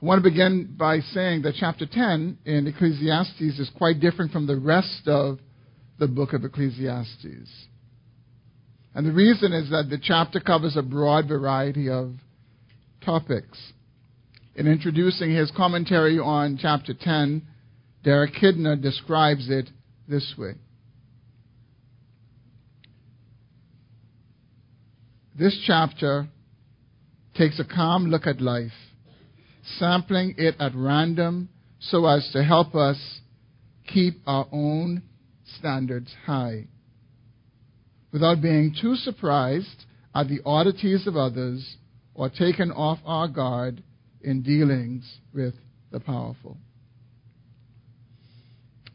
I want to begin by saying that chapter 10 in Ecclesiastes is quite different from the rest of the book of Ecclesiastes. And the reason is that the chapter covers a broad variety of topics. In introducing his commentary on chapter 10, Derek Kidner describes it this way. This chapter takes a calm look at life sampling it at random so as to help us keep our own standards high without being too surprised at the oddities of others or taken off our guard in dealings with the powerful.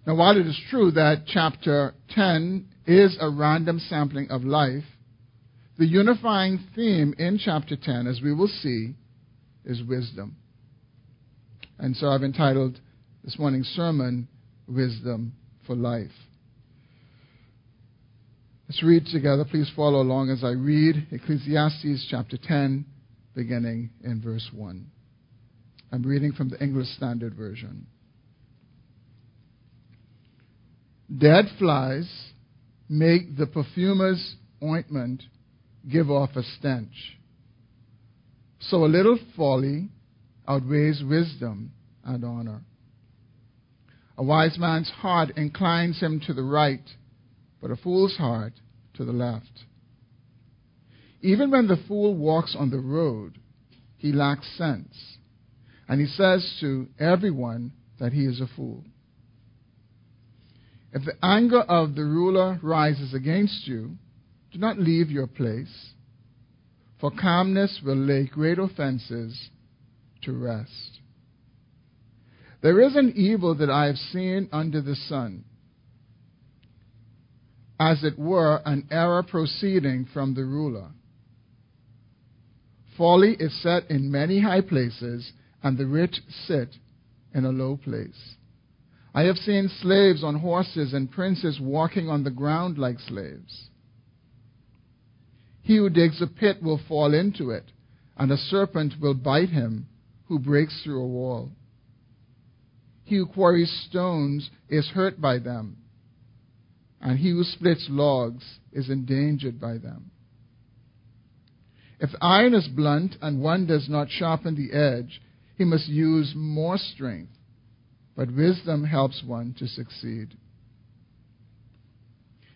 Now, while it is true that chapter 10 is a random sampling of life, the unifying theme in chapter 10, as we will see, is wisdom. And so I've entitled this morning's sermon, Wisdom for Life. Let's read together. Please follow along as I read Ecclesiastes chapter 10, beginning in verse 1. I'm reading from the English Standard Version. Dead flies make the perfumer's ointment give off a stench. So a little folly outweighs wisdom and honor. A wise man's heart inclines him to the right, but a fool's heart to the left. Even when the fool walks on the road, he lacks sense, and he says to everyone that he is a fool. If the anger of the ruler rises against you, do not leave your place, for calmness will lay great offenses to rest. There is an evil that I have seen under the sun, as it were an error proceeding from the ruler. Folly is set in many high places, and the rich sit in a low place. I have seen slaves on horses and princes walking on the ground like slaves. He who digs a pit will fall into it, and a serpent will bite him who breaks through a wall. He who quarries stones is hurt by them, and he who splits logs is endangered by them. If iron is blunt and one does not sharpen the edge, he must use more strength, but wisdom helps one to succeed.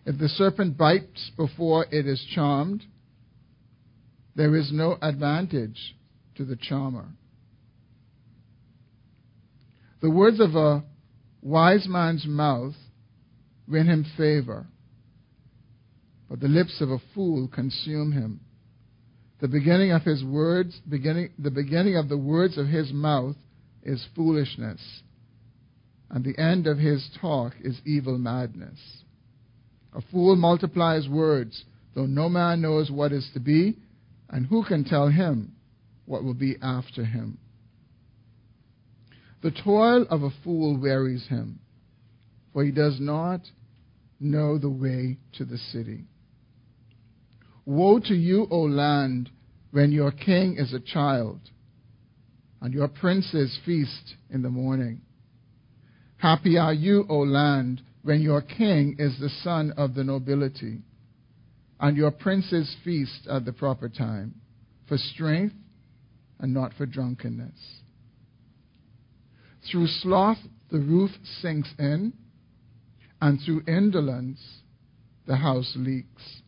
If the serpent bites before it is charmed, there is no advantage to the charmer. The words of a wise man's mouth win him favor, but the lips of a fool consume him. The beginning of his words, beginning, the beginning of the words of his mouth is foolishness, and the end of his talk is evil madness. A fool multiplies words, though no man knows what is to be, and who can tell him what will be after him? The toil of a fool wearies him, for he does not know the way to the city. Woe to you, O land, when your king is a child, and your princes feast in the morning. Happy are you, O land, when your king is the son of the nobility, and your princes feast at the proper time, for strength and not for drunkenness. Through sloth, the roof sinks in, and through indolence, the house leaks.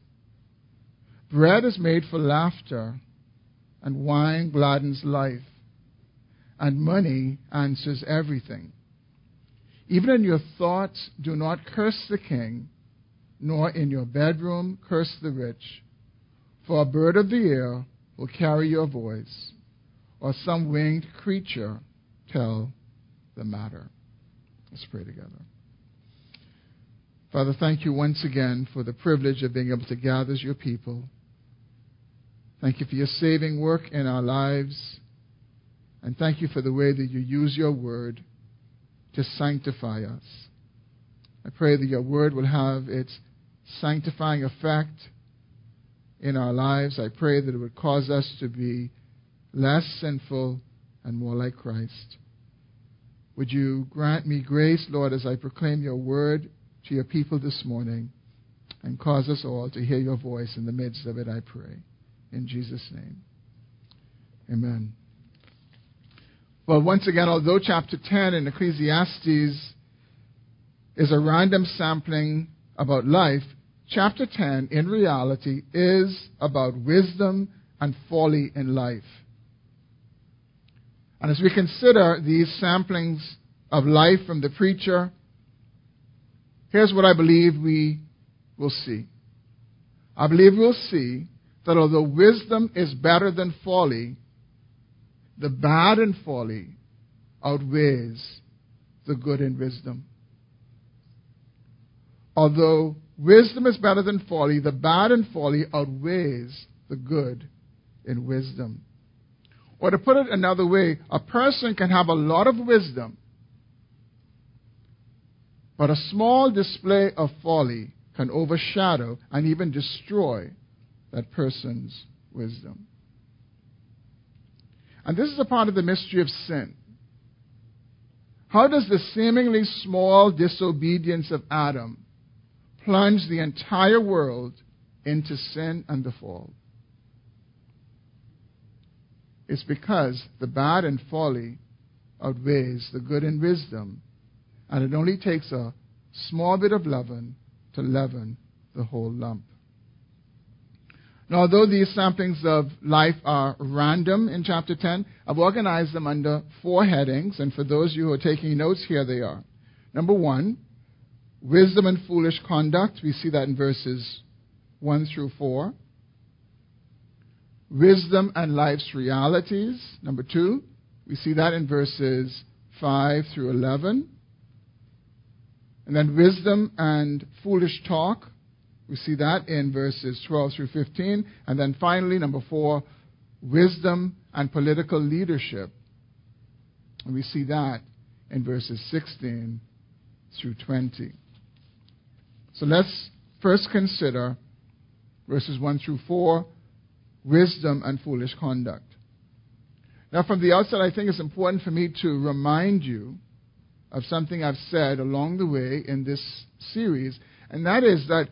Bread is made for laughter, and wine gladdens life, and money answers everything. Even in your thoughts, do not curse the king, nor in your bedroom curse the rich, for a bird of the air will carry your voice, or some winged creature tell the matter. Let's pray together. Father, thank you once again for the privilege of being able to gather as your people. Thank you for your saving work in our lives. And thank you for the way that you use your word to sanctify us. I pray that your word will have its sanctifying effect in our lives. I pray that it would cause us to be less sinful and more like Christ. Would you grant me grace, Lord, as I proclaim your word to your people this morning and cause us all to hear your voice in the midst of it, I pray. In Jesus' name. Amen. Well, once again, although chapter 10 in Ecclesiastes is a random sampling about life, chapter 10 in reality is about wisdom and folly in life. And as we consider these samplings of life from the preacher, here's what I believe we will see. I believe we'll see that although wisdom is better than folly, the bad in folly outweighs the good in wisdom. Although wisdom is better than folly, the bad in folly outweighs the good in wisdom. Or to put it another way, a person can have a lot of wisdom, but a small display of folly can overshadow and even destroy that person's wisdom. And this is a part of the mystery of sin. How does the seemingly small disobedience of Adam plunge the entire world into sin and the fall? It's because the bad and folly outweighs the good and wisdom, and it only takes a small bit of leaven to leaven the whole lump. Now, although these samplings of life are random in chapter 10, I've organized them under four headings, and for those of you who are taking notes, here they are. Number one, wisdom and foolish conduct. We see that in verses 1 through 4 wisdom and life's realities. Number two, we see that in verses 5 through 11. And then wisdom and foolish talk. We see that in verses 12 through 15. And then finally, number four, wisdom and political leadership. And we see that in verses 16 through 20. So let's first consider verses 1 through 4 wisdom and foolish conduct. Now, from the outset, I think it's important for me to remind you of something I've said along the way in this series, and that is that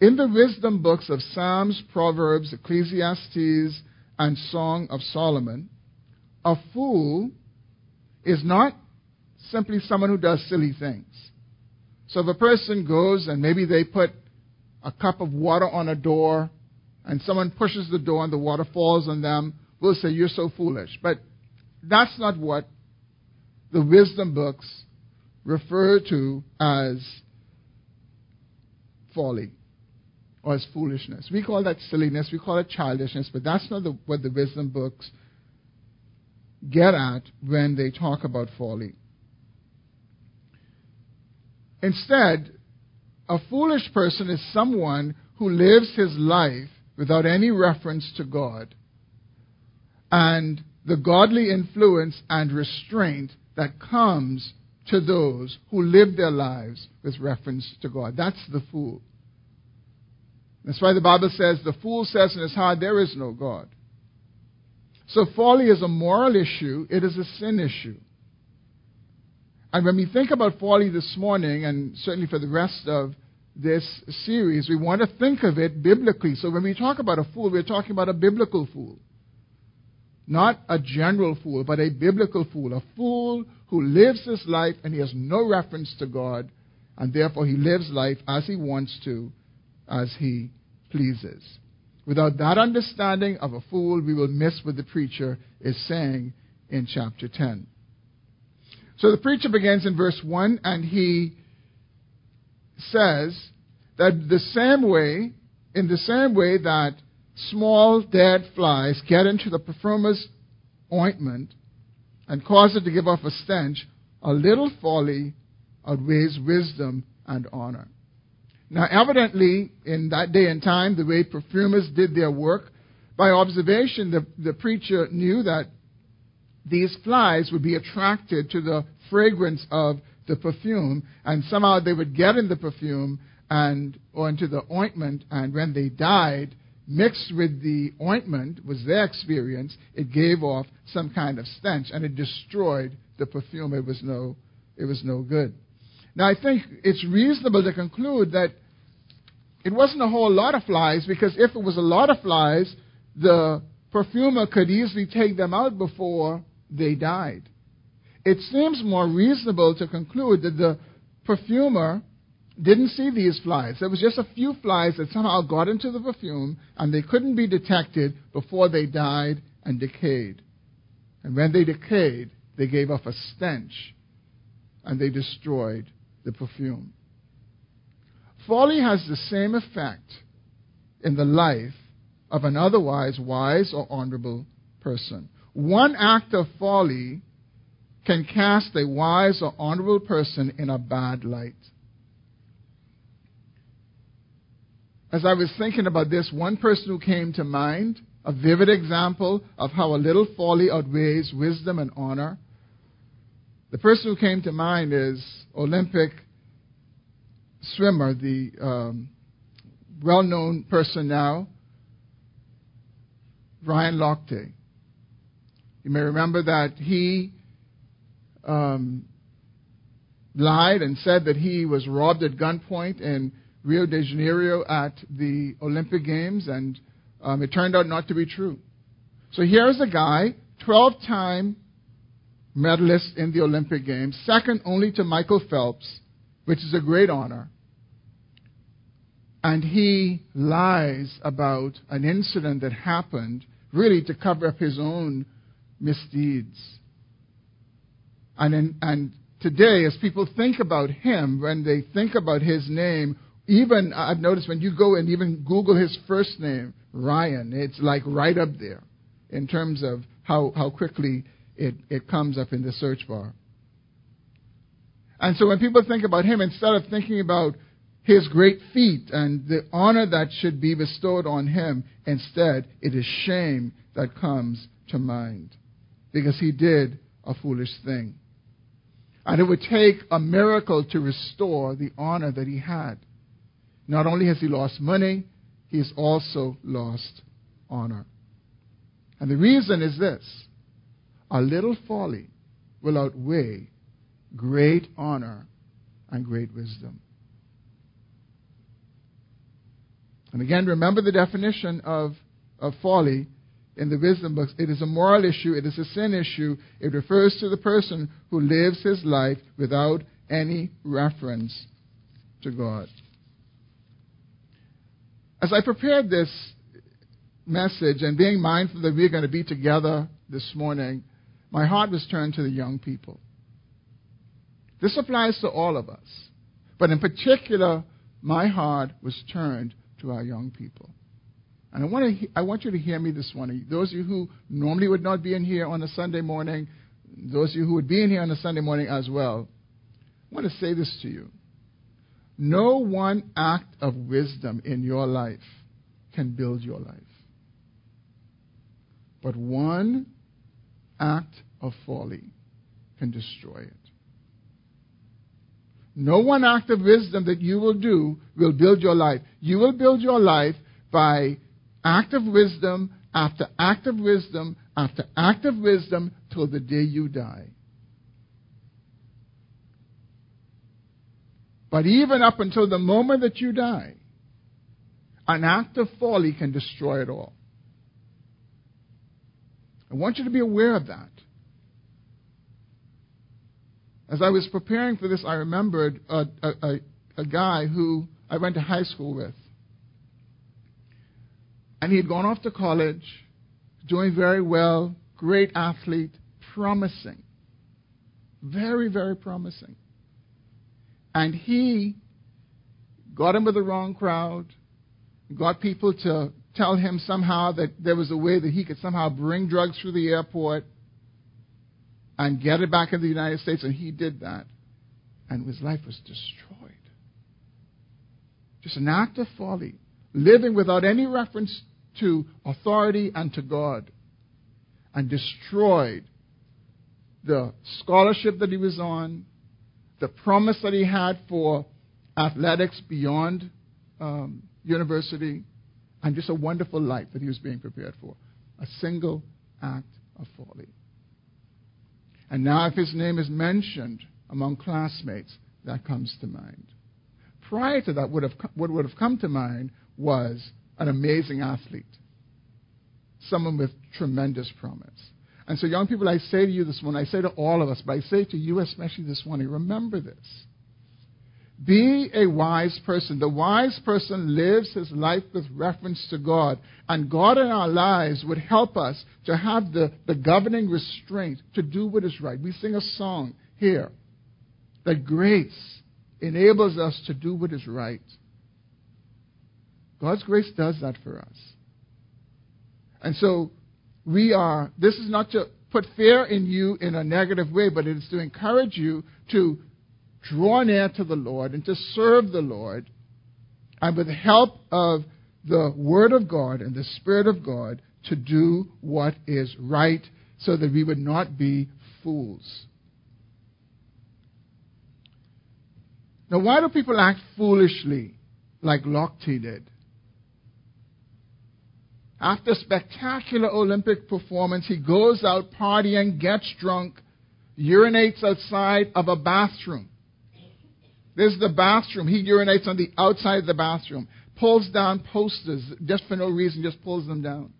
in the wisdom books of Psalms, Proverbs, Ecclesiastes, and Song of Solomon, a fool is not simply someone who does silly things. So if a person goes and maybe they put a cup of water on a door and someone pushes the door and the water falls on them, we'll say, You're so foolish. But that's not what the wisdom books refer to as folly or as foolishness. We call that silliness, we call it childishness, but that's not the, what the wisdom books get at when they talk about folly. Instead, a foolish person is someone who lives his life without any reference to God, and the godly influence and restraint that comes to those who live their lives with reference to God. That's the fool. That's why the Bible says, the fool says in his heart, there is no God. So folly is a moral issue, it is a sin issue. And when we think about folly this morning, and certainly for the rest of this series, we want to think of it biblically. So when we talk about a fool, we're talking about a biblical fool. Not a general fool, but a biblical fool. A fool who lives his life and he has no reference to God, and therefore he lives life as he wants to, as he pleases. Without that understanding of a fool, we will miss what the preacher is saying in chapter 10. So the preacher begins in verse 1, and he says that the same way, in the same way that small dead flies get into the perfumer's ointment and cause it to give off a stench, a little folly outweighs wisdom and honor. Now, evidently, in that day and time, the way perfumers did their work, by observation, the, the preacher knew that these flies would be attracted to the fragrance of the perfume, and somehow they would get in the perfume and or into the ointment, and when they died, mixed with the ointment was their experience, it gave off some kind of stench and it destroyed the perfume. It was no, it was no good. Now I think it's reasonable to conclude that it wasn't a whole lot of flies because if it was a lot of flies, the perfumer could easily take them out before they died. It seems more reasonable to conclude that the perfumer didn't see these flies. There was just a few flies that somehow got into the perfume and they couldn't be detected before they died and decayed. And when they decayed, they gave off a stench and they destroyed the perfume. Folly has the same effect in the life of an otherwise wise or honorable person. One act of folly can cast a wise or honorable person in a bad light. As I was thinking about this, one person who came to mind, a vivid example of how a little folly outweighs wisdom and honor. The person who came to mind is Olympic swimmer, the um, well known person now, Ryan Lochte. You may remember that he um, lied and said that he was robbed at gunpoint in Rio de Janeiro at the Olympic Games, and um, it turned out not to be true. So here's a guy, 12 time medalist in the Olympic Games, second only to Michael Phelps, which is a great honor. And he lies about an incident that happened really to cover up his own misdeeds. And, in, and today, as people think about him, when they think about his name, even I've noticed when you go and even Google his first name, Ryan, it's like right up there in terms of how, how quickly it, it comes up in the search bar. And so when people think about him, instead of thinking about his great feat and the honor that should be bestowed on him, instead, it is shame that comes to mind because he did a foolish thing. And it would take a miracle to restore the honor that he had. Not only has he lost money, he has also lost honor. And the reason is this a little folly will outweigh great honor and great wisdom. And again, remember the definition of, of folly in the wisdom books. It is a moral issue, it is a sin issue. It refers to the person who lives his life without any reference to God. As I prepared this message and being mindful that we're going to be together this morning, my heart was turned to the young people. This applies to all of us. But in particular, my heart was turned to our young people. And I want, to, I want you to hear me this morning. Those of you who normally would not be in here on a Sunday morning, those of you who would be in here on a Sunday morning as well, I want to say this to you. No one act of wisdom in your life can build your life. But one act of folly can destroy it. No one act of wisdom that you will do will build your life. You will build your life by act of wisdom after act of wisdom after act of wisdom till the day you die. But even up until the moment that you die, an act of folly can destroy it all. I want you to be aware of that. As I was preparing for this, I remembered a, a, a, a guy who I went to high school with. And he had gone off to college, doing very well, great athlete, promising. Very, very promising. And he got in with the wrong crowd, got people to tell him somehow that there was a way that he could somehow bring drugs through the airport and get it back in the United States, and he did that. And his life was destroyed. Just an act of folly, living without any reference to authority and to God, and destroyed the scholarship that he was on, the promise that he had for athletics beyond um, university, and just a wonderful life that he was being prepared for. A single act of folly. And now, if his name is mentioned among classmates, that comes to mind. Prior to that, would have, what would have come to mind was an amazing athlete, someone with tremendous promise. And so, young people, I say to you this morning, I say to all of us, but I say to you especially this morning, remember this. Be a wise person. The wise person lives his life with reference to God. And God in our lives would help us to have the, the governing restraint to do what is right. We sing a song here that grace enables us to do what is right. God's grace does that for us. And so we are, this is not to put fear in you in a negative way, but it is to encourage you to draw near to the Lord and to serve the Lord, and with the help of the Word of God and the Spirit of God, to do what is right so that we would not be fools. Now, why do people act foolishly like Lochte did? After spectacular Olympic performance, he goes out partying, gets drunk, urinates outside of a bathroom. This is the bathroom. He urinates on the outside of the bathroom, pulls down posters just for no reason, just pulls them down.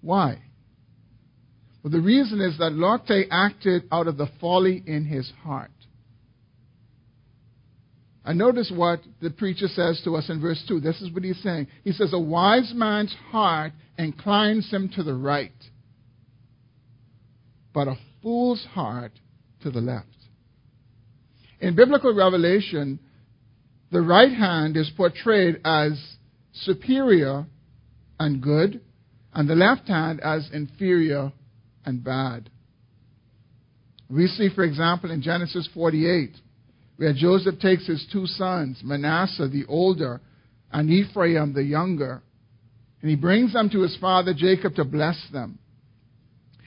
Why? Well, the reason is that Lochte acted out of the folly in his heart. And notice what the preacher says to us in verse 2. This is what he's saying. He says, A wise man's heart inclines him to the right, but a fool's heart to the left. In biblical revelation, the right hand is portrayed as superior and good, and the left hand as inferior and bad. We see, for example, in Genesis 48, where Joseph takes his two sons, Manasseh the older and Ephraim the younger, and he brings them to his father Jacob to bless them.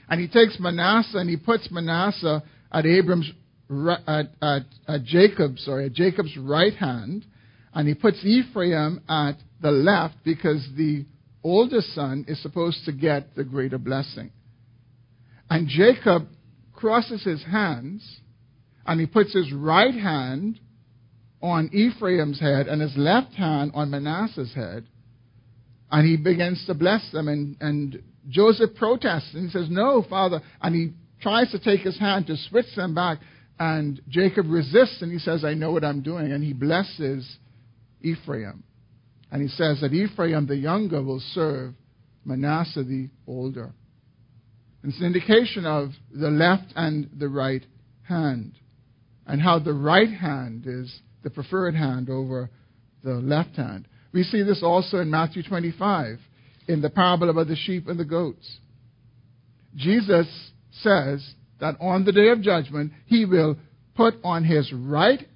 And he takes Manasseh and he puts Manasseh at Abram's at, at, at Jacob's sorry at Jacob's right hand, and he puts Ephraim at the left because the oldest son is supposed to get the greater blessing. And Jacob crosses his hands and he puts his right hand on Ephraim's head and his left hand on Manasseh's head. And he begins to bless them. And, and Joseph protests and he says, No, Father. And he tries to take his hand to switch them back. And Jacob resists and he says, I know what I'm doing. And he blesses Ephraim. And he says that Ephraim the younger will serve Manasseh the older. It's an indication of the left and the right hand. And how the right hand is the preferred hand over the left hand. We see this also in Matthew 25 in the parable about the sheep and the goats. Jesus says that on the day of judgment, he will put on his right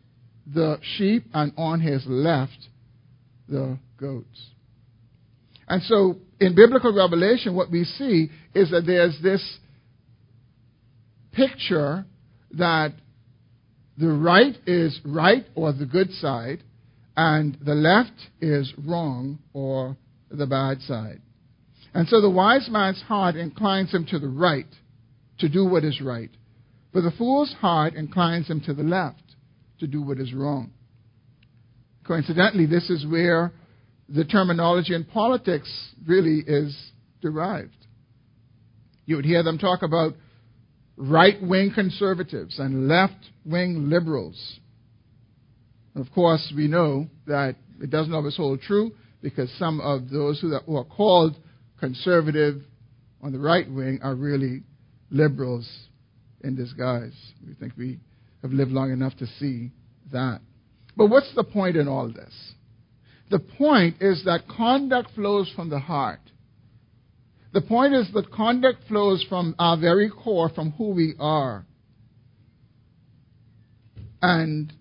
the sheep and on his left the goats. And so in biblical revelation, what we see is that there's this picture that the right is right or the good side, and the left is wrong or the bad side. And so the wise man's heart inclines him to the right to do what is right, but the fool's heart inclines him to the left to do what is wrong. Coincidentally, this is where the terminology in politics really is derived. You would hear them talk about right wing conservatives and left wing liberals. Of course, we know that it doesn't always hold true because some of those who are called conservative on the right wing are really liberals in disguise. We think we have lived long enough to see that. But what's the point in all this? The point is that conduct flows from the heart. The point is that conduct flows from our very core, from who we are. And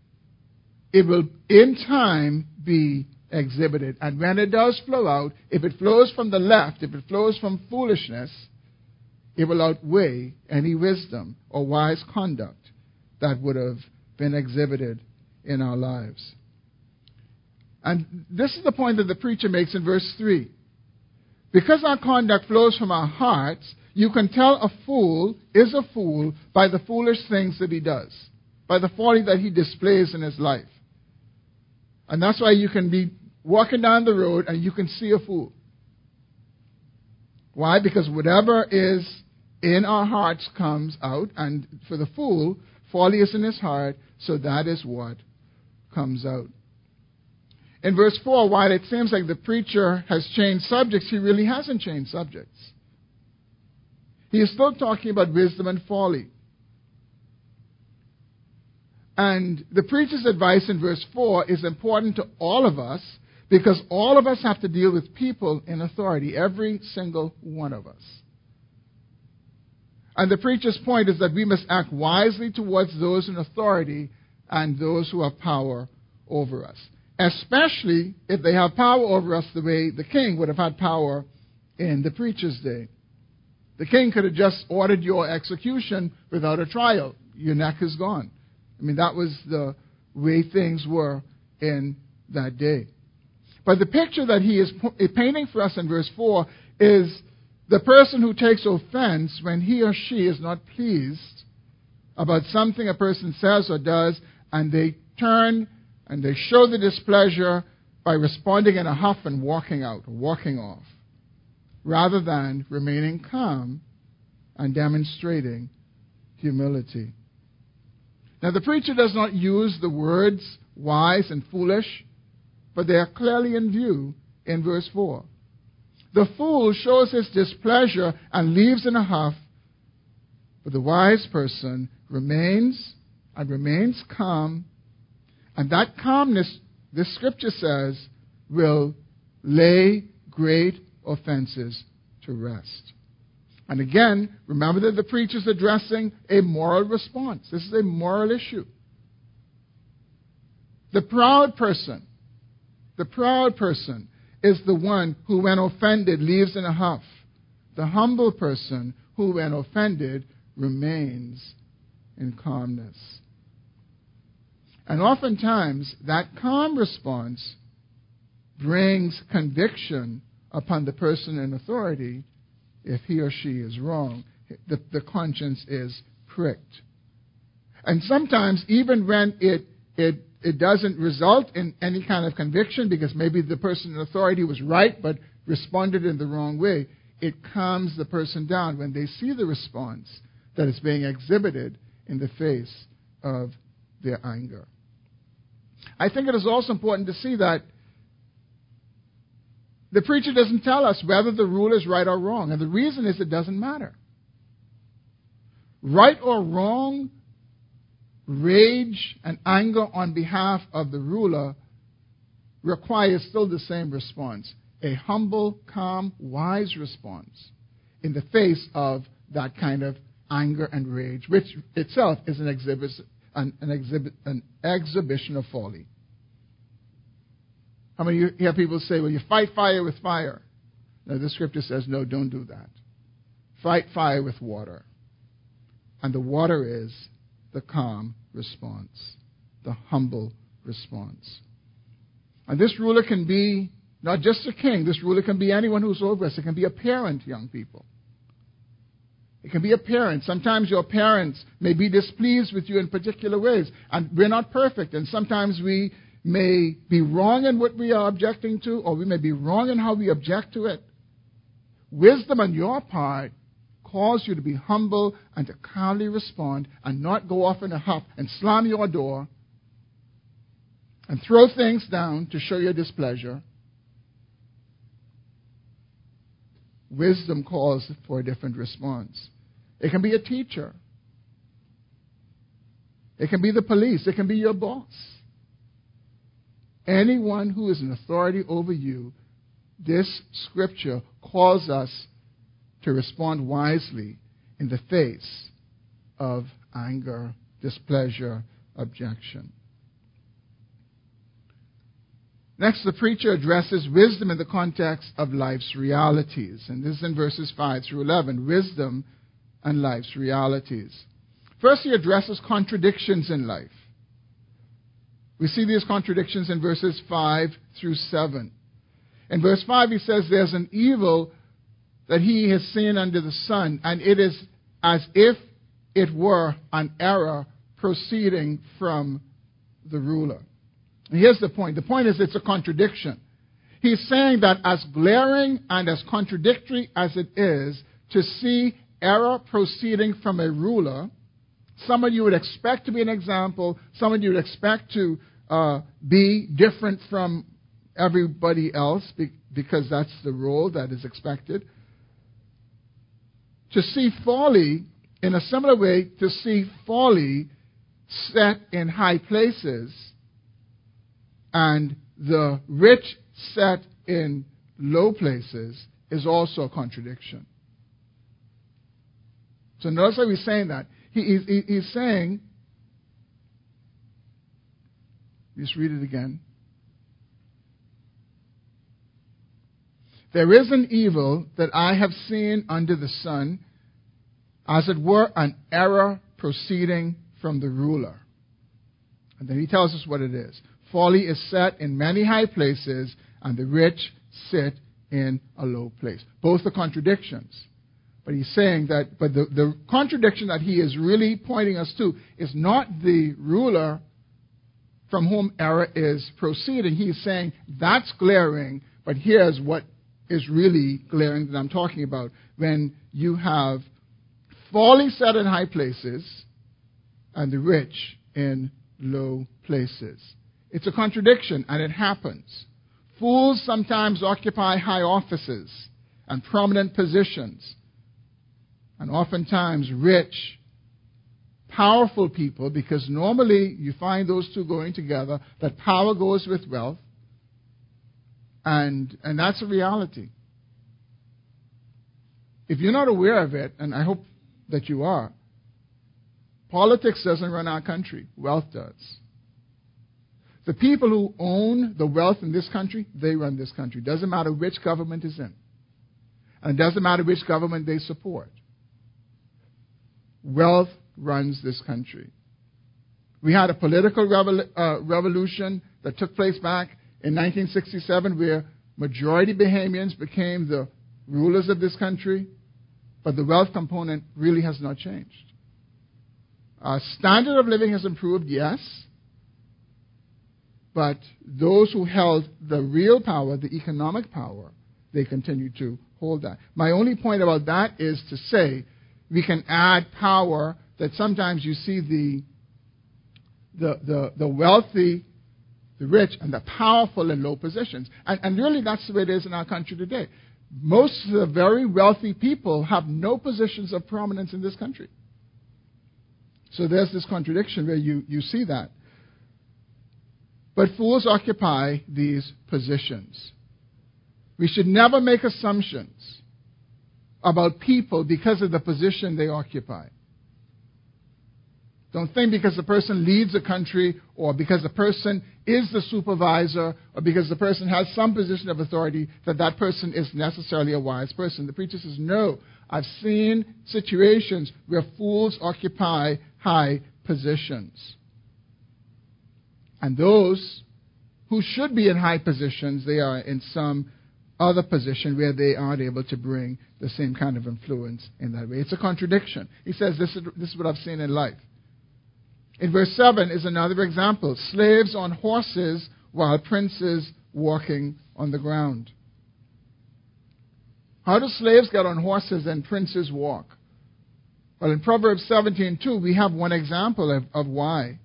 it will, in time, be exhibited. And when it does flow out, if it flows from the left, if it flows from foolishness, it will outweigh any wisdom or wise conduct that would have been exhibited in our lives. And this is the point that the preacher makes in verse 3. Because our conduct flows from our hearts, you can tell a fool is a fool by the foolish things that he does, by the folly that he displays in his life. And that's why you can be walking down the road and you can see a fool. Why? Because whatever is in our hearts comes out, and for the fool, folly is in his heart, so that is what comes out. In verse 4, while it seems like the preacher has changed subjects, he really hasn't changed subjects. He is still talking about wisdom and folly. And the preacher's advice in verse 4 is important to all of us because all of us have to deal with people in authority, every single one of us. And the preacher's point is that we must act wisely towards those in authority and those who have power over us especially if they have power over us the way the king would have had power in the preacher's day. The king could have just ordered your execution without a trial. Your neck is gone. I mean, that was the way things were in that day. But the picture that he is eh, painting for us in verse 4 is the person who takes offense when he or she is not pleased about something a person says or does, and they turn and they show the displeasure by responding in a huff and walking out, walking off, rather than remaining calm and demonstrating humility. Now, the preacher does not use the words wise and foolish, but they are clearly in view in verse 4. The fool shows his displeasure and leaves in a huff, but the wise person remains and remains calm and that calmness, this scripture says, will lay great offenses to rest. And again, remember that the preacher is addressing a moral response. This is a moral issue. The proud person, the proud person is the one who, when offended, leaves in a huff. The humble person who, when offended, remains in calmness. And oftentimes, that calm response brings conviction upon the person in authority if he or she is wrong. The, the conscience is pricked. And sometimes, even when it, it, it doesn't result in any kind of conviction because maybe the person in authority was right but responded in the wrong way, it calms the person down when they see the response that is being exhibited in the face of their anger. I think it is also important to see that the preacher doesn't tell us whether the rule is right or wrong. And the reason is it doesn't matter. Right or wrong, rage and anger on behalf of the ruler requires still the same response a humble, calm, wise response in the face of that kind of anger and rage, which itself is an exhibition an, an, exhibit, an exhibition of folly. How many you hear people say, well, you fight fire with fire? Now, the scripture says, no, don't do that. Fight fire with water. And the water is the calm response, the humble response. And this ruler can be not just a king, this ruler can be anyone who's over us. It can be a parent, young people. It can be a parent. Sometimes your parents may be displeased with you in particular ways. And we're not perfect. And sometimes we may be wrong in what we are objecting to, or we may be wrong in how we object to it. Wisdom on your part calls you to be humble and to calmly respond and not go off in a huff and slam your door and throw things down to show your displeasure. Wisdom calls for a different response. It can be a teacher. It can be the police. It can be your boss. Anyone who is an authority over you, this scripture calls us to respond wisely in the face of anger, displeasure, objection. Next, the preacher addresses wisdom in the context of life's realities. And this is in verses 5 through 11. Wisdom and life's realities. First, he addresses contradictions in life. We see these contradictions in verses 5 through 7. In verse 5, he says, There's an evil that he has seen under the sun, and it is as if it were an error proceeding from the ruler. And here's the point the point is it's a contradiction. He's saying that as glaring and as contradictory as it is to see error proceeding from a ruler, someone you would expect to be an example, someone you would expect to uh, be different from everybody else because that's the role that is expected. To see folly in a similar way, to see folly set in high places and the rich set in low places is also a contradiction. So notice how he's saying that. He, he, he's saying, just read it again. There is an evil that I have seen under the sun, as it were an error proceeding from the ruler. And then he tells us what it is. Folly is set in many high places, and the rich sit in a low place. Both are contradictions. But he's saying that, but the, the contradiction that he is really pointing us to is not the ruler from whom error is proceeding. He's saying that's glaring, but here's what is really glaring that I'm talking about. When you have folly set in high places and the rich in low places. It's a contradiction, and it happens. Fools sometimes occupy high offices and prominent positions and oftentimes rich, powerful people, because normally you find those two going together, that power goes with wealth, and, and that's a reality. If you're not aware of it, and I hope that you are, politics doesn't run our country, wealth does. The people who own the wealth in this country, they run this country. Doesn't matter which government is in. And it doesn't matter which government they support. Wealth runs this country. We had a political revol- uh, revolution that took place back in 1967 where majority Bahamians became the rulers of this country, but the wealth component really has not changed. Our standard of living has improved, yes, but those who held the real power, the economic power, they continue to hold that. My only point about that is to say we can add power that sometimes you see the, the, the, the wealthy, the rich, and the powerful in low positions. And, and really, that's the way it is in our country today. Most of the very wealthy people have no positions of prominence in this country. So there's this contradiction where you, you see that. But fools occupy these positions. We should never make assumptions about people because of the position they occupy. Don't think because the person leads a country or because the person is the supervisor or because the person has some position of authority that that person is necessarily a wise person. The preacher says, no. I've seen situations where fools occupy high positions. And those who should be in high positions, they are in some other position where they aren't able to bring the same kind of influence in that way. It's a contradiction. He says, This is, this is what I've seen in life. In verse 7 is another example slaves on horses while princes walking on the ground. How do slaves get on horses and princes walk? Well, in Proverbs 17:2, we have one example of, of why.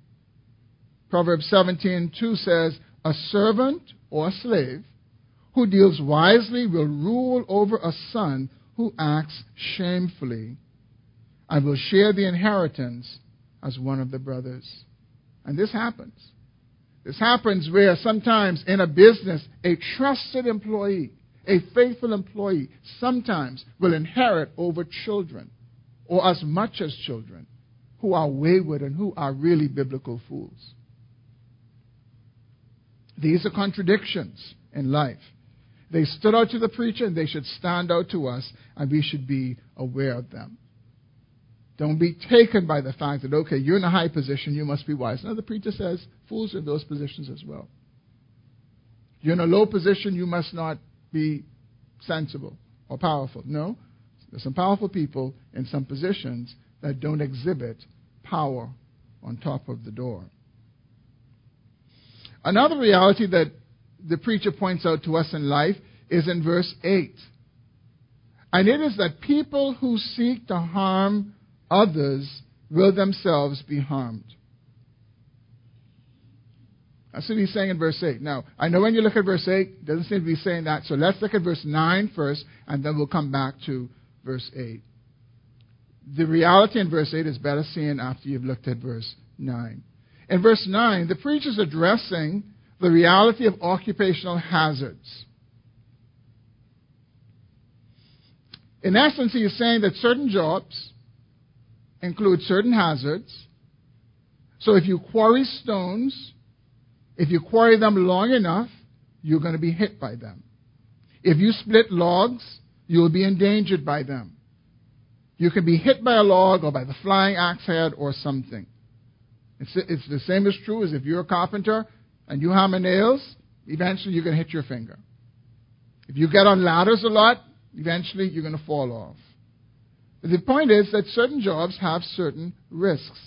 Proverbs 17:2 says, "A servant or a slave who deals wisely will rule over a son who acts shamefully and will share the inheritance as one of the brothers. And this happens. This happens where sometimes in a business, a trusted employee, a faithful employee, sometimes will inherit over children, or as much as children, who are wayward and who are really biblical fools. These are contradictions in life. They stood out to the preacher, and they should stand out to us, and we should be aware of them. Don't be taken by the fact that, okay, you're in a high position, you must be wise. Now, the preacher says fools are in those positions as well. You're in a low position, you must not be sensible or powerful. No, there's some powerful people in some positions that don't exhibit power on top of the door. Another reality that the preacher points out to us in life is in verse 8. And it is that people who seek to harm others will themselves be harmed. That's what he's saying in verse 8. Now, I know when you look at verse 8, it doesn't seem to be saying that. So let's look at verse 9 first, and then we'll come back to verse 8. The reality in verse 8 is better seen after you've looked at verse 9. In verse 9, the preacher is addressing the reality of occupational hazards. In essence, he is saying that certain jobs include certain hazards. So if you quarry stones, if you quarry them long enough, you're going to be hit by them. If you split logs, you will be endangered by them. You can be hit by a log or by the flying axe head or something. It's, it's the same as true as if you're a carpenter and you hammer nails, eventually you're going to hit your finger. If you get on ladders a lot, eventually you're going to fall off. The point is that certain jobs have certain risks.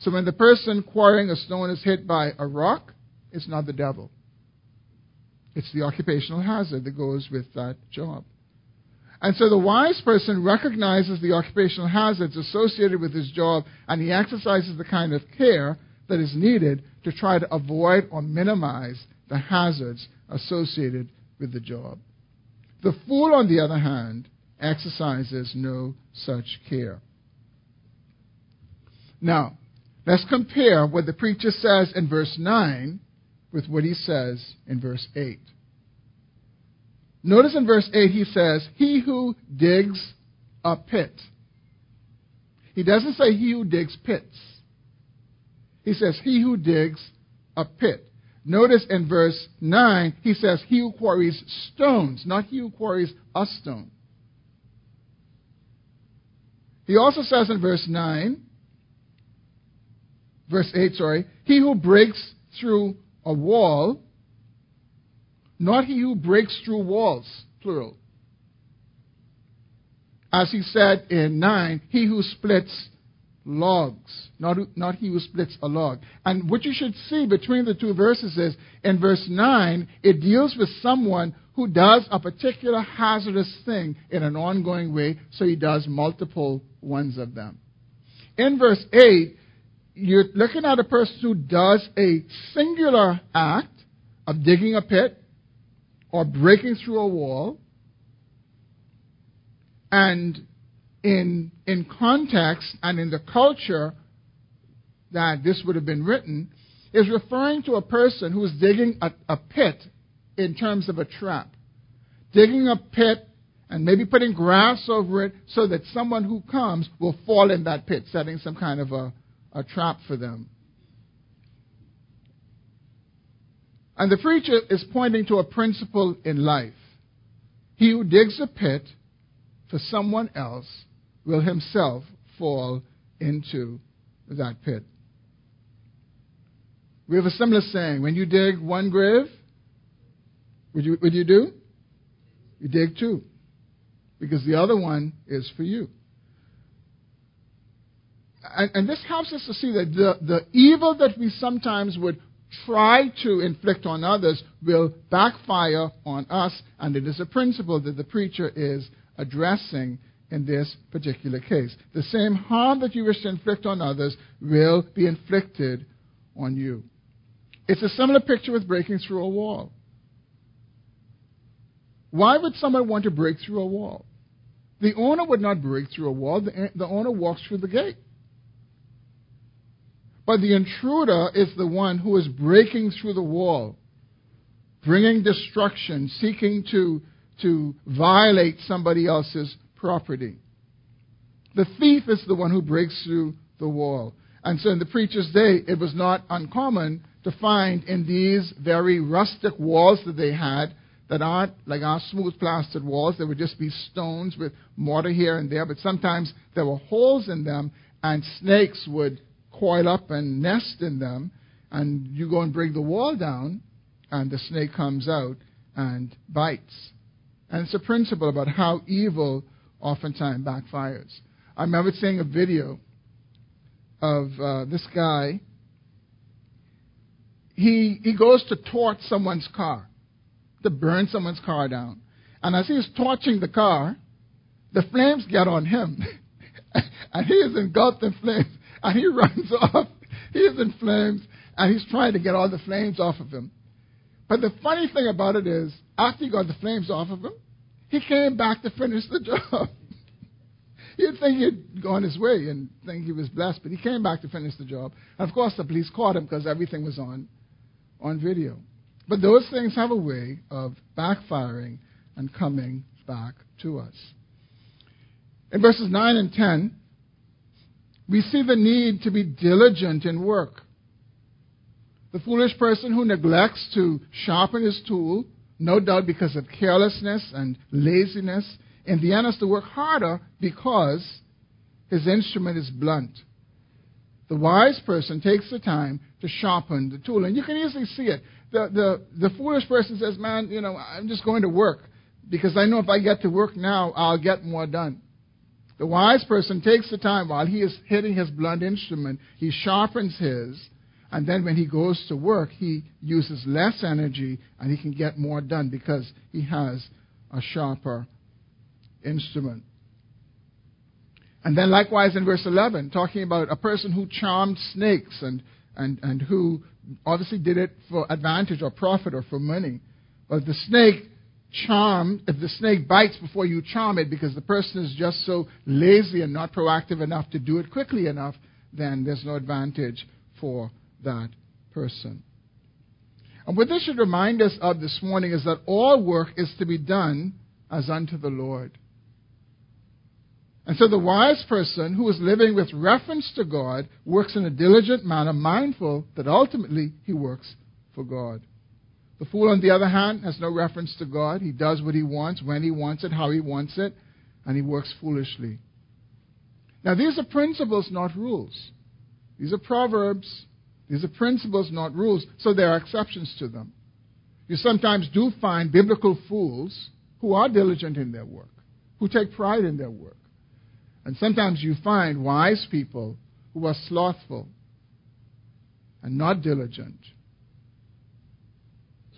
So when the person quarrying a stone is hit by a rock, it's not the devil. It's the occupational hazard that goes with that job. And so the wise person recognizes the occupational hazards associated with his job and he exercises the kind of care that is needed to try to avoid or minimize the hazards associated with the job. The fool, on the other hand, exercises no such care. Now, let's compare what the preacher says in verse 9 with what he says in verse 8. Notice in verse 8 he says, He who digs a pit. He doesn't say he who digs pits. He says, He who digs a pit. Notice in verse 9, he says, He who quarries stones, not he who quarries a stone. He also says in verse 9, verse 8, sorry, he who breaks through a wall, not he who breaks through walls, plural. As he said in 9, he who splits logs, not, not he who splits a log. And what you should see between the two verses is in verse 9, it deals with someone who does a particular hazardous thing in an ongoing way, so he does multiple ones of them. In verse 8, you're looking at a person who does a singular act of digging a pit or breaking through a wall. And in, in context and in the culture that this would have been written, is referring to a person who is digging a, a pit in terms of a trap. Digging a pit and maybe putting grass over it so that someone who comes will fall in that pit, setting some kind of a, a trap for them. And the preacher is pointing to a principle in life. He who digs a pit for someone else will himself fall into that pit. We have a similar saying. When you dig one grave, what you, what you do? You dig two. Because the other one is for you. And, and this helps us to see that the, the evil that we sometimes would try to inflict on others will backfire on us, and it is a principle that the preacher is addressing in this particular case. The same harm that you wish to inflict on others will be inflicted on you. It's a similar picture with breaking through a wall. Why would someone want to break through a wall? The owner would not break through a wall, the, the owner walks through the gate. But the intruder is the one who is breaking through the wall, bringing destruction, seeking to, to violate somebody else's property. The thief is the one who breaks through the wall. And so in the preacher's day, it was not uncommon to find in these very rustic walls that they had that aren't like our smooth plastered walls. There would just be stones with mortar here and there, but sometimes there were holes in them, and snakes would coil up and nest in them. And you go and bring the wall down, and the snake comes out and bites. And it's a principle about how evil oftentimes backfires. I remember seeing a video of uh, this guy. He, he goes to torch someone's car, to burn someone's car down. And as he's torching the car, the flames get on him. and he is engulfed in flames. And he runs off. He is in flames. And he's trying to get all the flames off of him. But the funny thing about it is, after he got the flames off of him, he came back to finish the job. You'd think he'd gone his way and think he was blessed, but he came back to finish the job. And of course, the police caught him because everything was on, on video. But those things have a way of backfiring and coming back to us. In verses 9 and 10, we see the need to be diligent in work. The foolish person who neglects to sharpen his tool, no doubt because of carelessness and laziness, in the end has to work harder because his instrument is blunt. The wise person takes the time to sharpen the tool. And you can easily see it. The, the, the foolish person says, Man, you know, I'm just going to work because I know if I get to work now, I'll get more done. The wise person takes the time while he is hitting his blunt instrument, he sharpens his, and then when he goes to work, he uses less energy and he can get more done because he has a sharper instrument. And then likewise in verse 11, talking about a person who charmed snakes and, and, and who obviously did it for advantage or profit or for money. But the snake charm, if the snake bites before you charm it because the person is just so lazy and not proactive enough to do it quickly enough, then there's no advantage for that person. And what this should remind us of this morning is that all work is to be done as unto the Lord. And so the wise person who is living with reference to God works in a diligent manner, mindful that ultimately he works for God. The fool, on the other hand, has no reference to God. He does what he wants, when he wants it, how he wants it, and he works foolishly. Now, these are principles, not rules. These are proverbs. These are principles, not rules, so there are exceptions to them. You sometimes do find biblical fools who are diligent in their work, who take pride in their work. And sometimes you find wise people who are slothful and not diligent.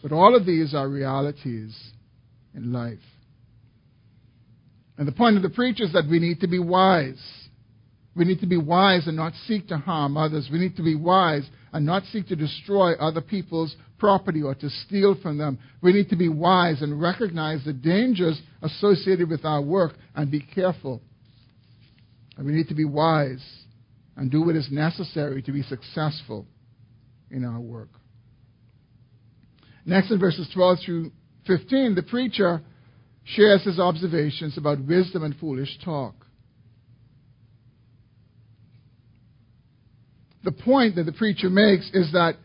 But all of these are realities in life. And the point of the preacher is that we need to be wise. We need to be wise and not seek to harm others. We need to be wise and not seek to destroy other people's property or to steal from them. We need to be wise and recognize the dangers associated with our work and be careful and we need to be wise and do what is necessary to be successful in our work. Next, in verses 12 through 15, the preacher shares his observations about wisdom and foolish talk. The point that the preacher makes is that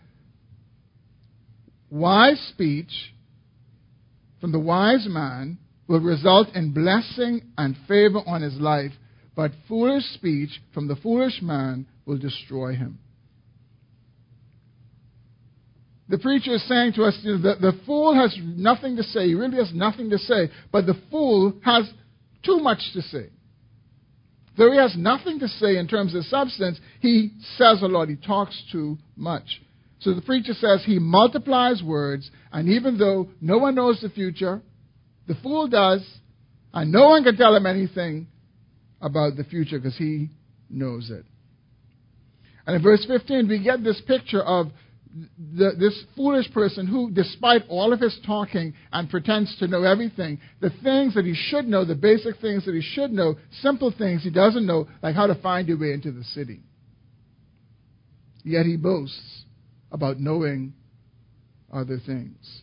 wise speech from the wise man will result in blessing and favor on his life but foolish speech from the foolish man will destroy him. The preacher is saying to us that the fool has nothing to say. He really has nothing to say. But the fool has too much to say. Though he has nothing to say in terms of substance, he says a lot. He talks too much. So the preacher says he multiplies words, and even though no one knows the future, the fool does, and no one can tell him anything, about the future because he knows it. And in verse 15, we get this picture of the, this foolish person who, despite all of his talking and pretends to know everything, the things that he should know, the basic things that he should know, simple things he doesn't know, like how to find your way into the city. Yet he boasts about knowing other things.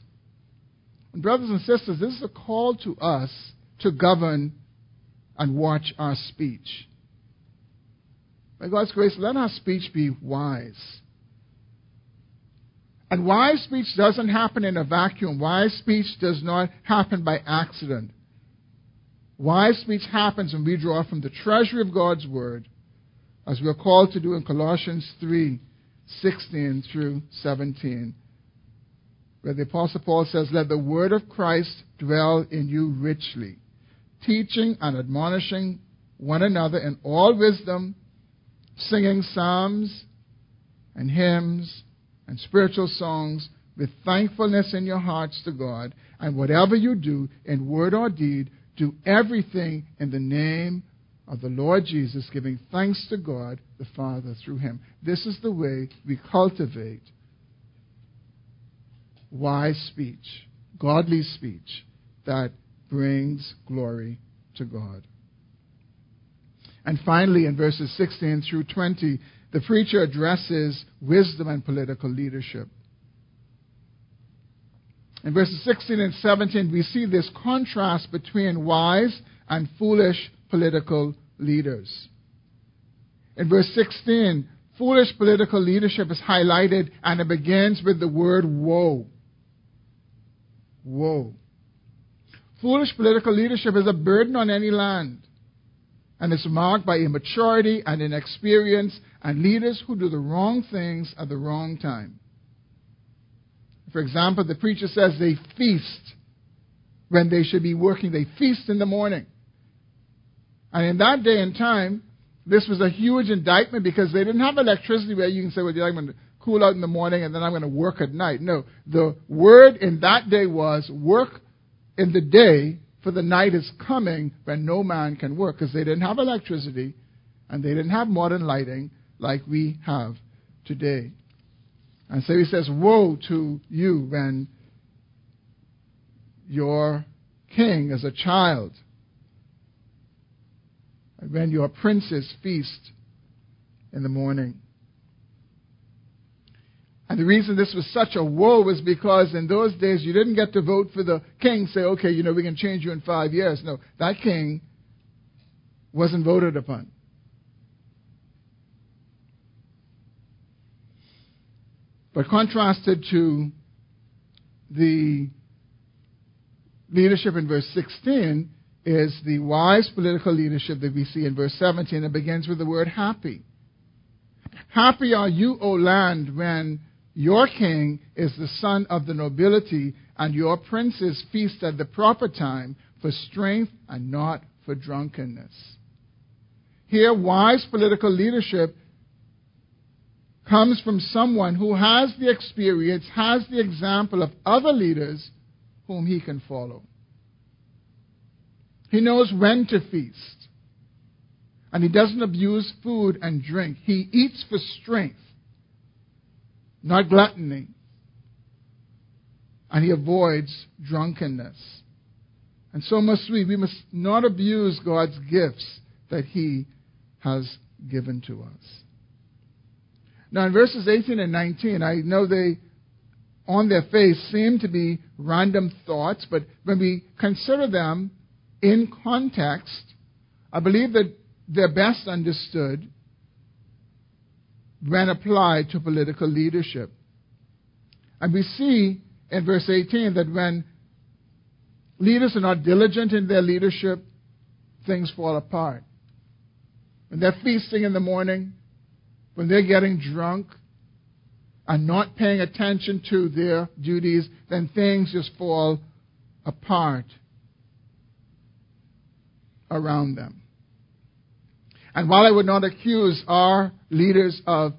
And brothers and sisters, this is a call to us to govern and watch our speech. By God's grace, let our speech be wise. And wise speech doesn't happen in a vacuum. Wise speech does not happen by accident. Wise speech happens when we draw from the treasury of God's Word, as we are called to do in Colossians 3 16 through 17, where the Apostle Paul says, Let the Word of Christ dwell in you richly, teaching and admonishing one another in all wisdom, singing psalms and hymns and spiritual songs with thankfulness in your hearts to God. And whatever you do, in word or deed, do everything in the name of the Lord Jesus, giving thanks to God the Father through him. This is the way we cultivate wise speech, godly speech that brings glory to God. And finally, in verses 16 through 20, the preacher addresses wisdom and political leadership. In verses 16 and 17, we see this contrast between wise and foolish political leaders. In verse 16, foolish political leadership is highlighted and it begins with the word woe. Woe. Foolish political leadership is a burden on any land and it's marked by immaturity and inexperience and leaders who do the wrong things at the wrong time. For example, the preacher says they feast when they should be working. They feast in the morning. And in that day and time, this was a huge indictment because they didn't have electricity where you can say, well, I'm going to cool out in the morning and then I'm going to work at night. No, the word in that day was work in the day for the night is coming when no man can work because they didn't have electricity and they didn't have modern lighting like we have today. And so he says, Woe to you when your king is a child, and when your princes feast in the morning. And the reason this was such a woe was because in those days you didn't get to vote for the king, say, okay, you know, we can change you in five years. No, that king wasn't voted upon. But contrasted to the leadership in verse 16 is the wise political leadership that we see in verse 17. It begins with the word happy. Happy are you, O land, when your king is the son of the nobility, and your princes feast at the proper time for strength and not for drunkenness. Here, wise political leadership comes from someone who has the experience, has the example of other leaders whom he can follow. He knows when to feast. And he doesn't abuse food and drink. He eats for strength not gluttony. And he avoids drunkenness. And so must we. We must not abuse God's gifts that he has given to us. Now, in verses 18 and 19, I know they, on their face, seem to be random thoughts, but when we consider them in context, I believe that they're best understood when applied to political leadership. And we see in verse 18 that when leaders are not diligent in their leadership, things fall apart. When they're feasting in the morning, when they're getting drunk, and not paying attention to their duties, then things just fall apart around them. And while I would not accuse our leaders of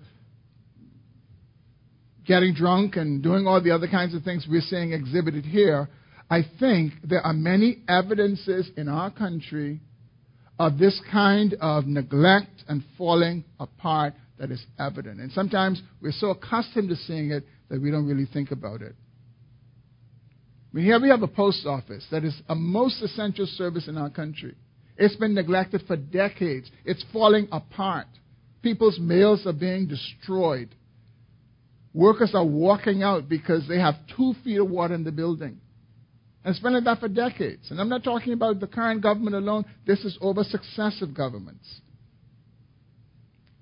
getting drunk and doing all the other kinds of things we're seeing exhibited here, I think there are many evidences in our country of this kind of neglect and falling apart that is evident. And sometimes we're so accustomed to seeing it that we don't really think about it. Mean, here we have a post office that is a most essential service in our country. It's been neglected for decades. It's falling apart. People's mails are being destroyed. Workers are walking out because they have two feet of water in the building. And it's been like that for decades. And I'm not talking about the current government alone. This is over successive governments.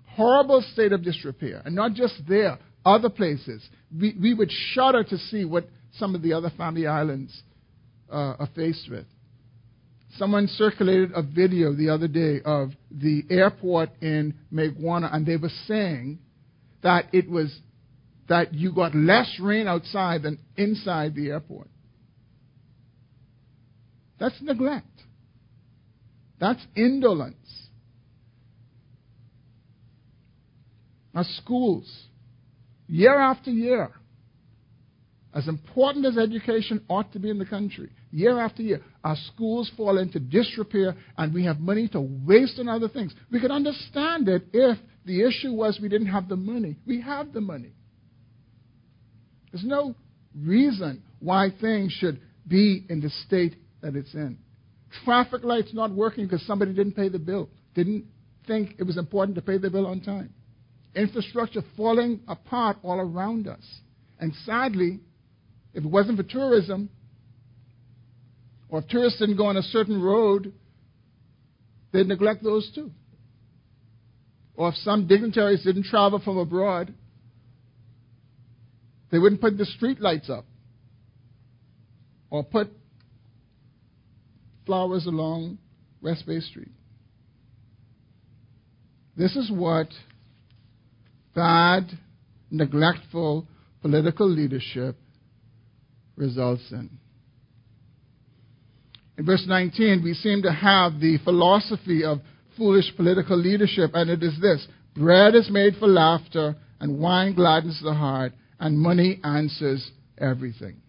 Horrible state of disrepair. And not just there, other places. We, we would shudder to see what some of the other family islands uh, are faced with. Someone circulated a video the other day of the airport in Mayaguana, and they were saying that it was that you got less rain outside than inside the airport. That's neglect. That's indolence. Our schools, year after year, as important as education ought to be in the country, year after year, our schools fall into disrepair and we have money to waste on other things. We could understand it if the issue was we didn't have the money. We have the money. There's no reason why things should be in the state that it's in. Traffic lights not working because somebody didn't pay the bill, didn't think it was important to pay the bill on time. Infrastructure falling apart all around us. And sadly, if it wasn't for tourism, or if tourists didn't go on a certain road, they'd neglect those too. Or if some dignitaries didn't travel from abroad, they wouldn't put the street lights up or put flowers along West Bay Street. This is what bad, neglectful political leadership results in. In verse 19, we seem to have the philosophy of foolish political leadership, and it is this bread is made for laughter, and wine gladdens the heart, and money answers everything.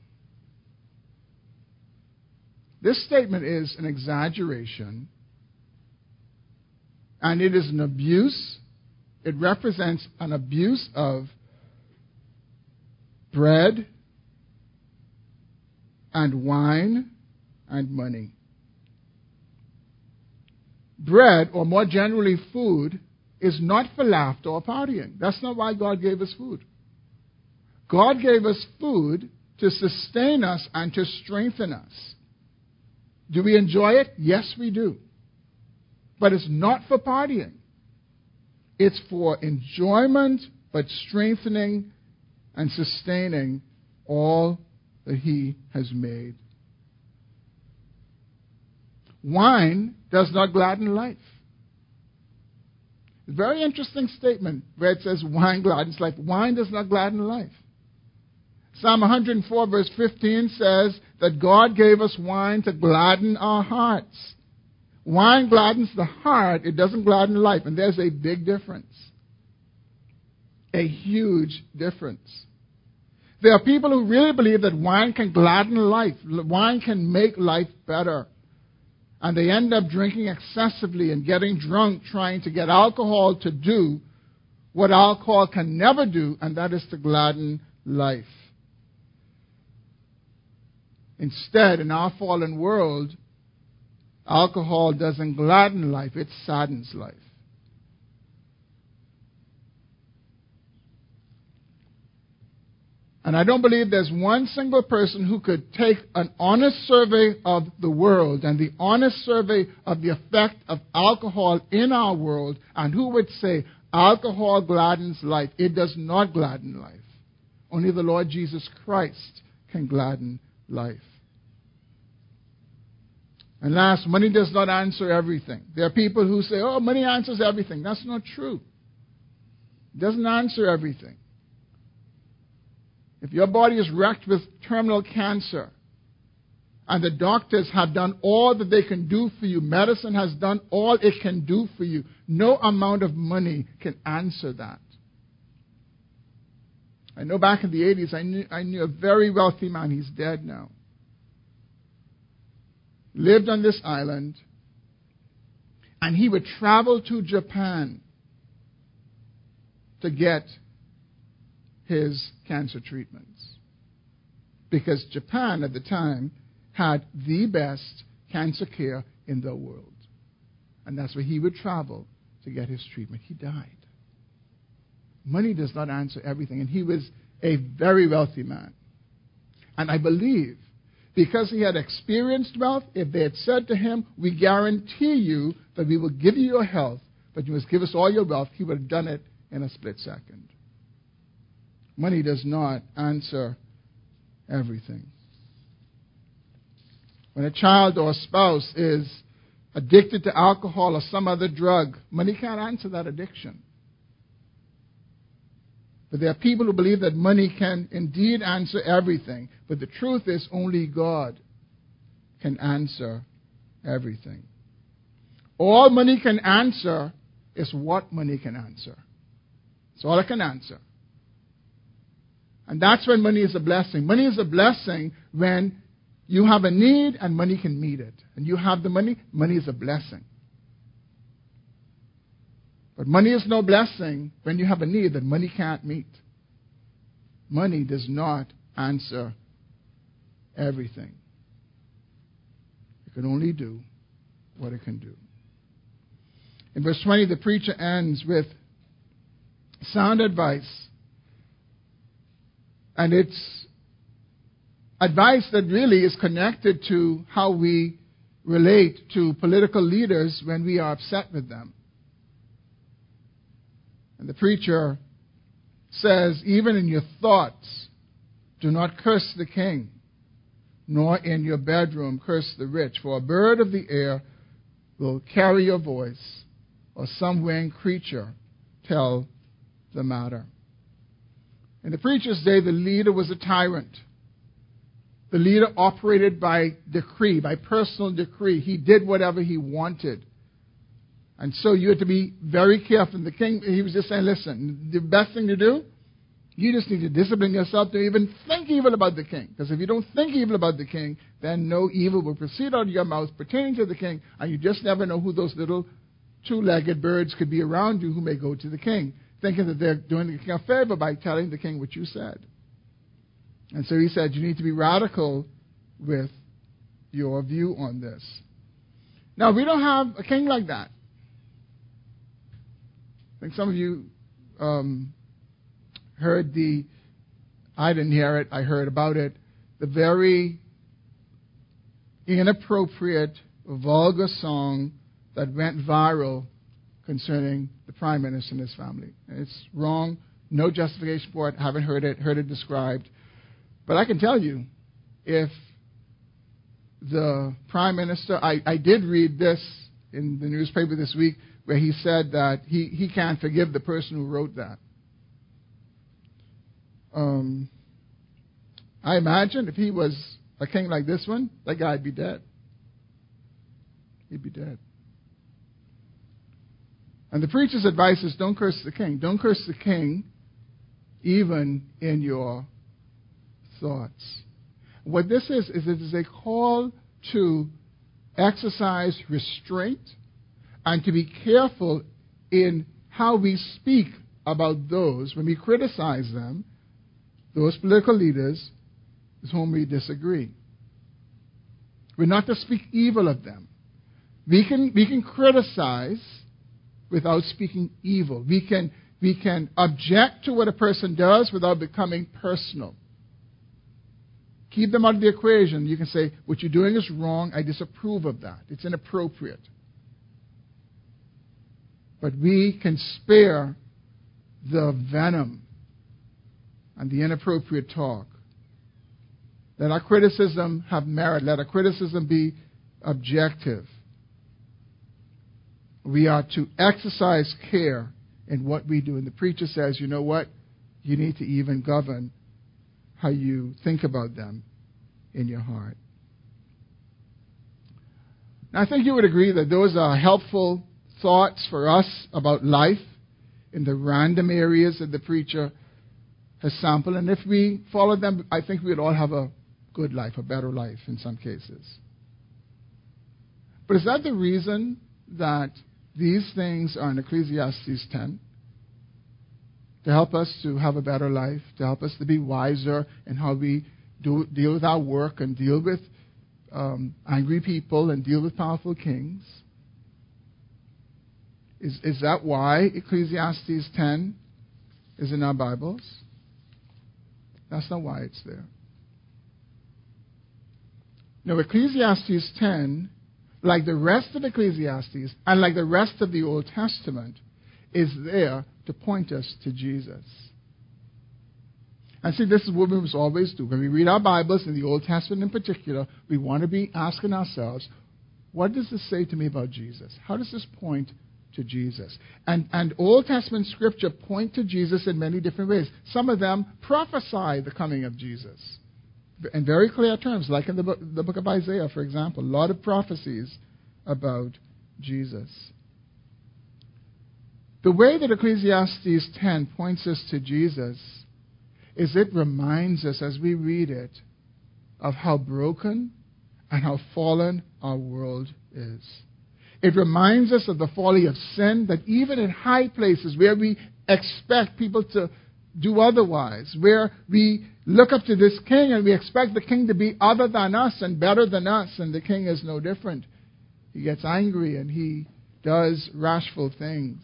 This statement is an exaggeration, and it is an abuse. It represents an abuse of bread and wine and money. Bread, or more generally food, is not for laughter or partying. That's not why God gave us food. God gave us food to sustain us and to strengthen us. Do we enjoy it? Yes, we do. But it's not for partying. It's for enjoyment, but strengthening and sustaining all that He has made. Wine does not gladden life. Very interesting statement where it says wine gladdens life. Wine does not gladden life. Psalm 104, verse 15 says that God gave us wine to gladden our hearts. Wine gladdens the heart, it doesn't gladden life. And there's a big difference. A huge difference. There are people who really believe that wine can gladden life, wine can make life better. And they end up drinking excessively and getting drunk trying to get alcohol to do what alcohol can never do, and that is to gladden life. Instead, in our fallen world, alcohol doesn't gladden life, it saddens life. And I don't believe there's one single person who could take an honest survey of the world and the honest survey of the effect of alcohol in our world and who would say alcohol gladdens life. It does not gladden life. Only the Lord Jesus Christ can gladden life. And last, money does not answer everything. There are people who say, oh, money answers everything. That's not true. It doesn't answer everything. If your body is wrecked with terminal cancer, and the doctors have done all that they can do for you, medicine has done all it can do for you, no amount of money can answer that. I know back in the 80s, I knew, I knew a very wealthy man. He's dead now. Lived on this island. And he would travel to Japan to get his cancer treatments. Because Japan at the time had the best cancer care in the world. And that's where he would travel to get his treatment. He died. Money does not answer everything. And he was a very wealthy man. And I believe because he had experienced wealth, if they had said to him, We guarantee you that we will give you your health, but you must give us all your wealth, he would have done it in a split second. Money does not answer everything. When a child or a spouse is addicted to alcohol or some other drug, money can't answer that addiction. But there are people who believe that money can indeed answer everything. But the truth is, only God can answer everything. All money can answer is what money can answer. That's all it can answer. And that's when money is a blessing. Money is a blessing when you have a need and money can meet it. And you have the money, money is a blessing. But money is no blessing when you have a need that money can't meet. Money does not answer everything. It can only do what it can do. In verse 20, the preacher ends with sound advice. And it's advice that really is connected to how we relate to political leaders when we are upset with them. And the preacher says, even in your thoughts, do not curse the king, nor in your bedroom curse the rich, for a bird of the air will carry your voice, or some winged creature tell the matter. In the preacher's day, the leader was a tyrant. The leader operated by decree, by personal decree. He did whatever he wanted. And so you had to be very careful. The king, he was just saying, listen, the best thing to do, you just need to discipline yourself to even think evil about the king. Because if you don't think evil about the king, then no evil will proceed out of your mouth pertaining to the king, and you just never know who those little two legged birds could be around you who may go to the king, thinking that they're doing the king a favor by telling the king what you said. And so he said, you need to be radical with your view on this. Now, we don't have a king like that. I think some of you um, heard the, I didn't hear it, I heard about it, the very inappropriate, vulgar song that went viral concerning the Prime Minister and his family. It's wrong, no justification for it, haven't heard it, heard it described. But I can tell you, if the Prime Minister, I, I did read this in the newspaper this week, where he said that he, he can't forgive the person who wrote that. Um, I imagine if he was a king like this one, that guy'd be dead. He'd be dead. And the preacher's advice is don't curse the king. Don't curse the king even in your thoughts. What this is, is it is a call to exercise restraint and to be careful in how we speak about those, when we criticize them, those political leaders with whom we disagree. We're not to speak evil of them. We can, we can criticize without speaking evil. We can, we can object to what a person does without becoming personal. Keep them out of the equation. You can say, What you're doing is wrong. I disapprove of that. It's inappropriate. But we can spare the venom and the inappropriate talk. Let our criticism have merit. Let our criticism be objective. We are to exercise care in what we do. And the preacher says, you know what? You need to even govern how you think about them in your heart. Now, I think you would agree that those are helpful thoughts for us about life in the random areas that the preacher has sampled. And if we follow them, I think we would all have a good life, a better life in some cases. But is that the reason that these things are in Ecclesiastes 10? To help us to have a better life, to help us to be wiser in how we do, deal with our work and deal with um, angry people and deal with powerful kings. Is, is that why Ecclesiastes 10 is in our Bibles? That's not why it's there. Now, Ecclesiastes 10, like the rest of Ecclesiastes and like the rest of the Old Testament, is there to point us to Jesus. And see, this is what we must always do. When we read our Bibles, in the Old Testament in particular, we want to be asking ourselves, what does this say to me about Jesus? How does this point to Jesus? And, and Old Testament scripture point to Jesus in many different ways. Some of them prophesy the coming of Jesus in very clear terms, like in the book, the book of Isaiah, for example. A lot of prophecies about Jesus. The way that Ecclesiastes 10 points us to Jesus is it reminds us as we read it of how broken and how fallen our world is. It reminds us of the folly of sin that even in high places where we expect people to do otherwise, where we look up to this king and we expect the king to be other than us and better than us, and the king is no different. He gets angry and he does rashful things.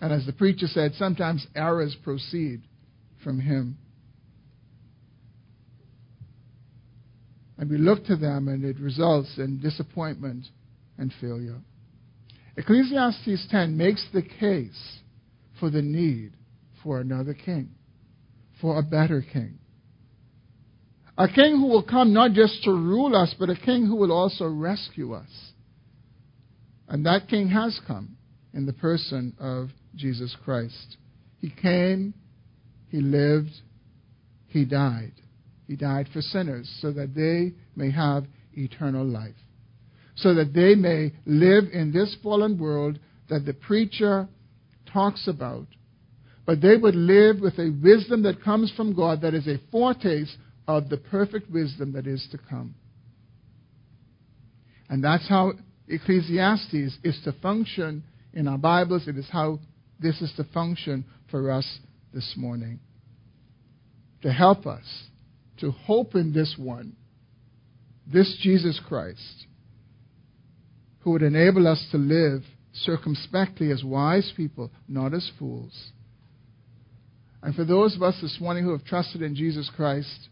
And as the preacher said, sometimes errors proceed from him. And we look to them and it results in disappointment and failure. Ecclesiastes 10 makes the case for the need for another king, for a better king. A king who will come not just to rule us, but a king who will also rescue us. And that king has come in the person of Jesus Christ. He came, he lived, he died. He died for sinners so that they may have eternal life, so that they may live in this fallen world that the preacher talks about, but they would live with a wisdom that comes from God that is a foretaste of the perfect wisdom that is to come. And that's how Ecclesiastes is to function in our Bibles. It is how this is to function for us this morning. To help us to hope in this one, this Jesus Christ, who would enable us to live circumspectly as wise people, not as fools. And for those of us this morning who have trusted in Jesus Christ,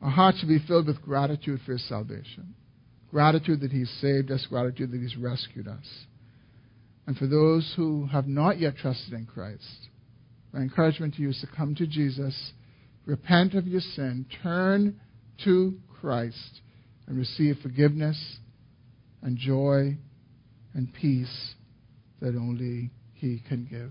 our hearts should be filled with gratitude for his salvation. Gratitude that he's saved us, gratitude that he's rescued us. And for those who have not yet trusted in Christ, my encouragement to you is to come to Jesus, repent of your sin, turn to Christ, and receive forgiveness and joy and peace that only He can give.